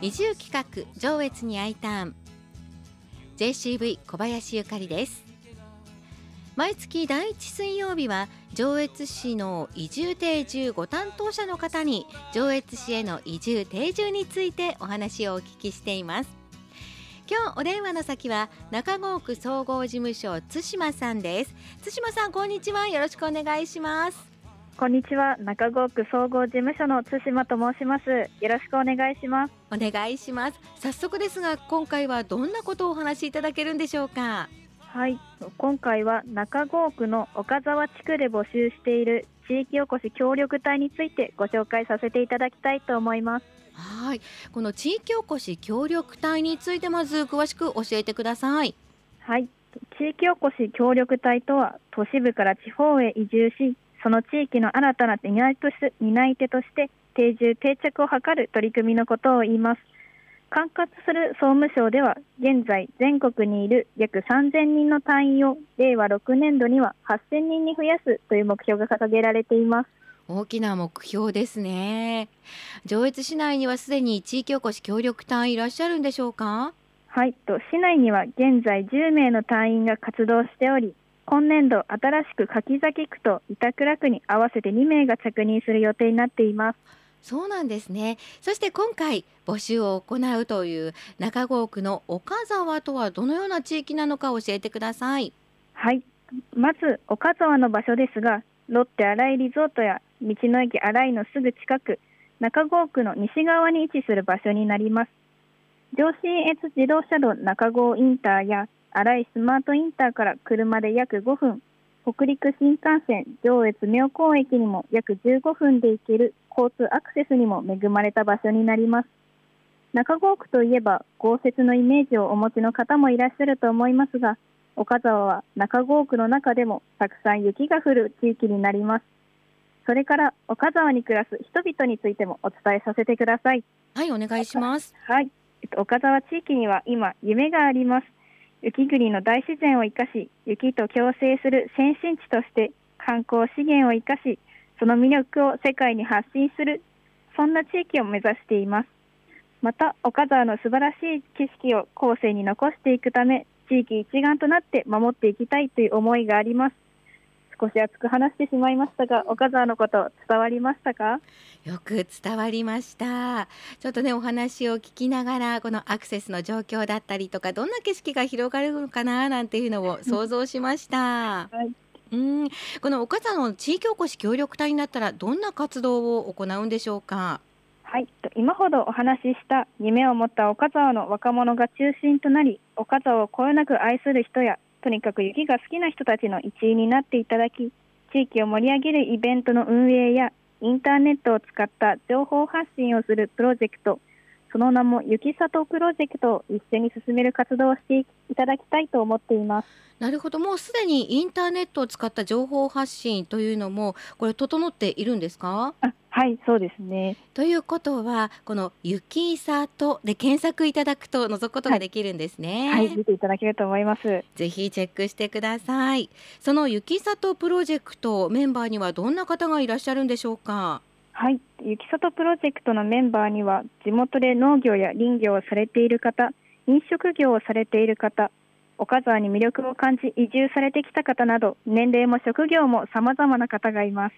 移住企画上越に I ターン。JCV 小林ゆかりです。毎月第一水曜日は上越市の移住定住ご担当者の方に上越市への移住定住についてお話をお聞きしています。今日お電話の先は中郷区総合事務所津島さんです。津島さんこんにちは。よろしくお願いします。こんにちは。中郷区総合事務所の津島と申します。よろしくお願いします。お願いします。早速ですが今回はどんなことをお話しいただけるんでしょうか？はい。今回は中郷区の岡沢地区で募集している地域おこし協力隊についてご紹介させていただきたいと思います。はい。この地域おこし協力隊についてまず詳しく教えてください。はい。地域おこし協力隊とは都市部から地方へ移住しその地域の新たな担い手として定住定着を図る取り組みのことを言います。管轄する総務省では現在全国にいる約3000人の隊員を令和6年度には8000人に増やすという目標が掲げられています。大きな目標ですね。上越市内にはすでに地域おこし協力隊いらっしゃるんでしょうか？はいと市内には現在10名の隊員が活動しており今年度新しく柿崎区と板倉区に合わせて2名が着任する予定になっています。そうなんですね。そして今回募集を行うという中郷区の岡沢とはどのような地域なのか教えてください。はい。まず岡沢の場所ですがロッテ新井リゾートや道の駅新井のすぐ近く中郷区の西側に位置する場所になります。上信越自動車道中郷インターや新井スマートインターから車で約5分。北陸新幹線上越妙高駅にも約15分で行ける交通アクセスにも恵まれた場所になります。中郷区といえば豪雪のイメージをお持ちの方もいらっしゃると思いますが岡沢は中郷区の中でもたくさん雪が降る地域になります。それから岡沢に暮らす人々についてもお伝えさせてください。はいお願いします。はい、えっと、岡沢地域には今夢があります雪国の大自然を生かし雪と共生する先進地として観光資源を生かしその魅力を世界に発信するそんな地域を目指しています。また岡沢の素晴らしい景色を後世に残していくため地域一丸となって守っていきたいという思いがあります。少し熱く話してしまいましたが岡沢のこと伝わりましたか？よく伝わりました。ちょっとねお話を聞きながらこのアクセスの状況だったりとかどんな景色が広がるのかななんていうのを想像しました、はい。うん。この岡田の地域おこし協力隊になったらどんな活動を行うんでしょうか？はい。今ほどお話しした夢を持った岡沢の若者が中心となり岡沢をこよなく愛する人やとにかく雪が好きな人たちの一員になっていただき地域を盛り上げるイベントの運営やインターネットを使った情報発信をするプロジェクトその名も雪里プロジェクトを一緒に進める活動をしていただきたいと思っています。なるほどもうすでにインターネットを使った情報発信というのもこれ整っているんですか？はいそうですね。ということはこの雪里で検索いただくと覗くことができるんですね、はい、はい、見ていただけると思います。ぜひチェックしてください。その雪里プロジェクトメンバーにはどんな方がいらっしゃるんでしょうか？はい雪里プロジェクトのメンバーには地元で農業や林業をされている方飲食業をされている方岡沢に魅力を感じ移住されてきた方など年齢も職業もさまざまな方がいます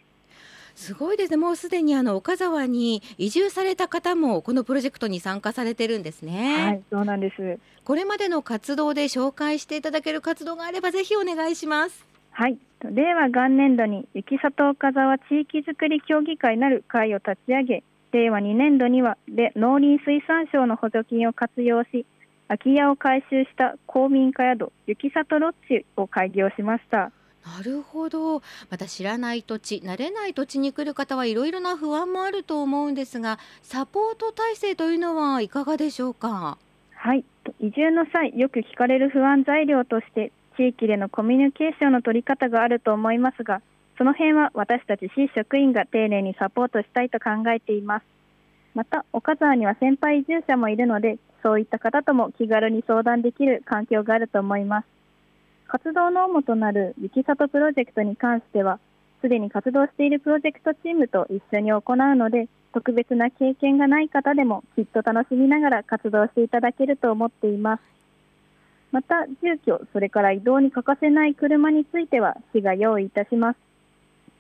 すごいですね。もうすでにあの岡沢に移住された方もこのプロジェクトに参加されてるんですね。はいそうなんです。これまでの活動で紹介していただける活動があればぜひお願いします。はい。令和元年度に雪里岡沢地域づくり協議会なる会を立ち上げ令和2年度にはで農林水産省の補助金を活用し空き家を改修した公民家宿雪里ロッジを開業しましたなるほど。また知らない土地慣れない土地に来る方はいろいろな不安もあると思うんですがサポート体制というのはいかがでしょうか？はい。移住の際よく聞かれる不安材料として地域でのコミュニケーションの取り方があると思いますがその辺は私たち市職員が丁寧にサポートしたいと考えています。また岡沢には先輩移住者もいるのでそういった方とも気軽に相談できる環境があると思います。活動の主となる雪里プロジェクトに関しては、すでに活動しているプロジェクトチームと一緒に行うので、特別な経験がない方でもきっと楽しみながら活動していただけると思っています。また、住居、それから移動に欠かせない車については市が用意いたします。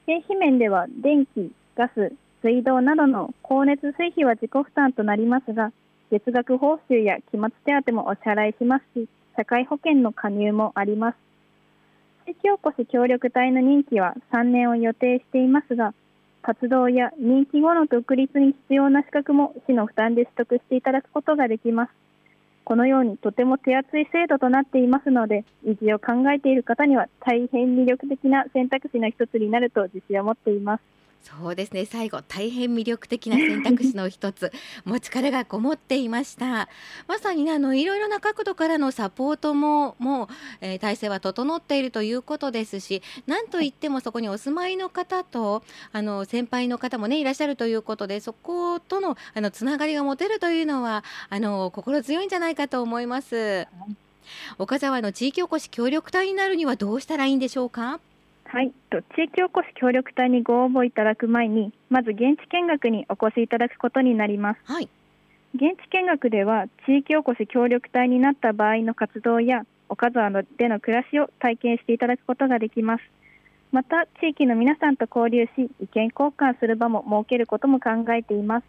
経費面では電気、ガス、水道などの光熱水費は自己負担となりますが、月額報酬や期末手当もお支払いしますし、社会保険の加入もあります。地域おこし協力隊の任期は3年を予定していますが、活動や任期後の独立に必要な資格も市の負担で取得していただくことができます。このようにとても手厚い制度となっていますので、移住を考えている方には大変魅力的な選択肢の一つになると自信を持っています。そうですね最後大変魅力的な選択肢の一つもう力がこもっていましたまさにねあのいろいろな角度からのサポートももう、えー、体制は整っているということですしなんといってもそこにお住まいの方とあの先輩の方もねいらっしゃるということでそことのあのつながりが持てるというのはあの心強いんじゃないかと思います。岡沢の地域おこし協力隊になるにはどうしたらいいんでしょうか？はい、と地域おこし協力隊にご応募いただく前に、まず現地見学にお越しいただくことになります。はい、現地見学では、地域おこし協力隊になった場合の活動や、岡沢のでの暮らしを体験していただくことができます。また、地域の皆さんと交流し、意見交換する場も設けることも考えています。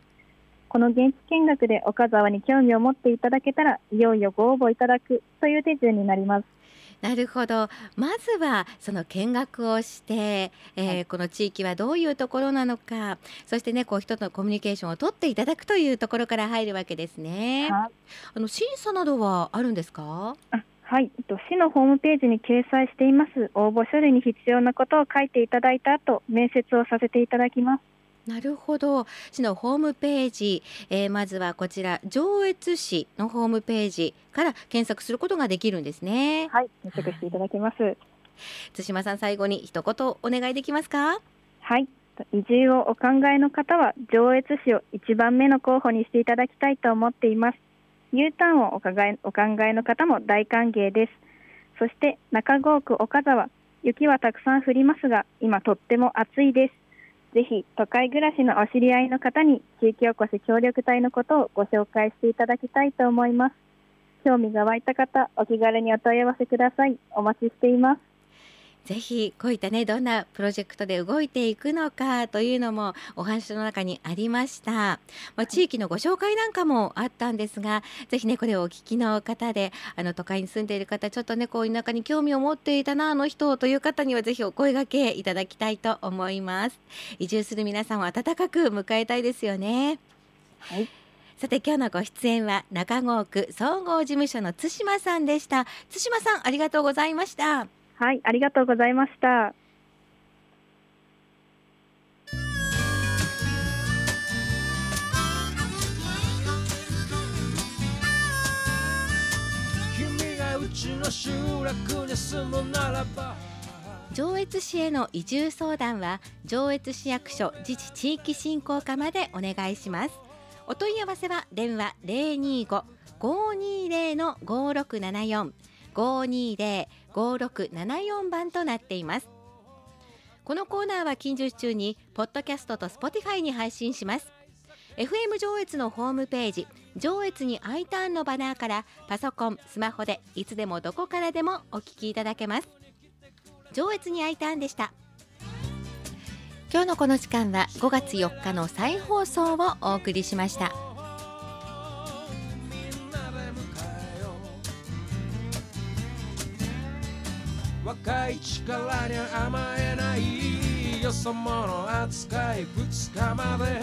この現地見学で岡沢に興味を持っていただけたら、いよいよご応募いただくという手順になります。なるほど。まずはその見学をして、えー、この地域はどういうところなのか、そしてね、こう人とのコミュニケーションを取っていただくというところから入るわけですね。あの審査などはあるんですか？はい、市のホームページに掲載しています応募書類に必要なことを書いていただいた後、面接をさせていただきます。なるほど。市のホームページ、えー、まずはこちら上越市のホームページから検索することができるんですね。はい検索していただけます、津島さん最後に一言お願いできますか？はい。移住をお考えの方は上越市を一番目の候補にしていただきたいと思っています。U ターンをお考えお考えの方も大歓迎です。そして中郷区岡沢雪はたくさん降りますが今とっても暑いですぜひ都会暮らしのお知り合いの方に地域おこし協力隊のことをご紹介していただきたいと思います。興味が湧いた方、お気軽にお問い合わせください。お待ちしています。ぜひこういったねどんなプロジェクトで動いていくのかというのもお話の中にありました、まあ、地域のご紹介なんかもあったんですがぜひねこれをお聞きの方であの都会に住んでいる方ちょっとねこう田舎に興味を持っていたなあの人という方にはぜひお声掛けいただきたいと思います。移住する皆さんを温かく迎えたいですよね。はい。さて今日のご出演は中郷区総合事務所の津島さんでした。津島さんありがとうございましたはい、ありがとうございました。上越市への移住相談は上越市役所自治地域振興課までお願いしますお問い合わせは電話零二五五二零の五六七四五二零5674番となっています。このコーナーは近日中にポッドキャストと Spotify に配信します。FM 上越のホームページ上越に I ターンのバナーからパソコンスマホでいつでもどこからでもお聞きいただけます。上越に I ターンでした。今日のこの時間は5月4日の再放送をお送りしました。若い力に甘えないよそ者扱い2日まで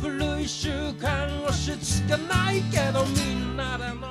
古い習慣をしつけないけどみんなでの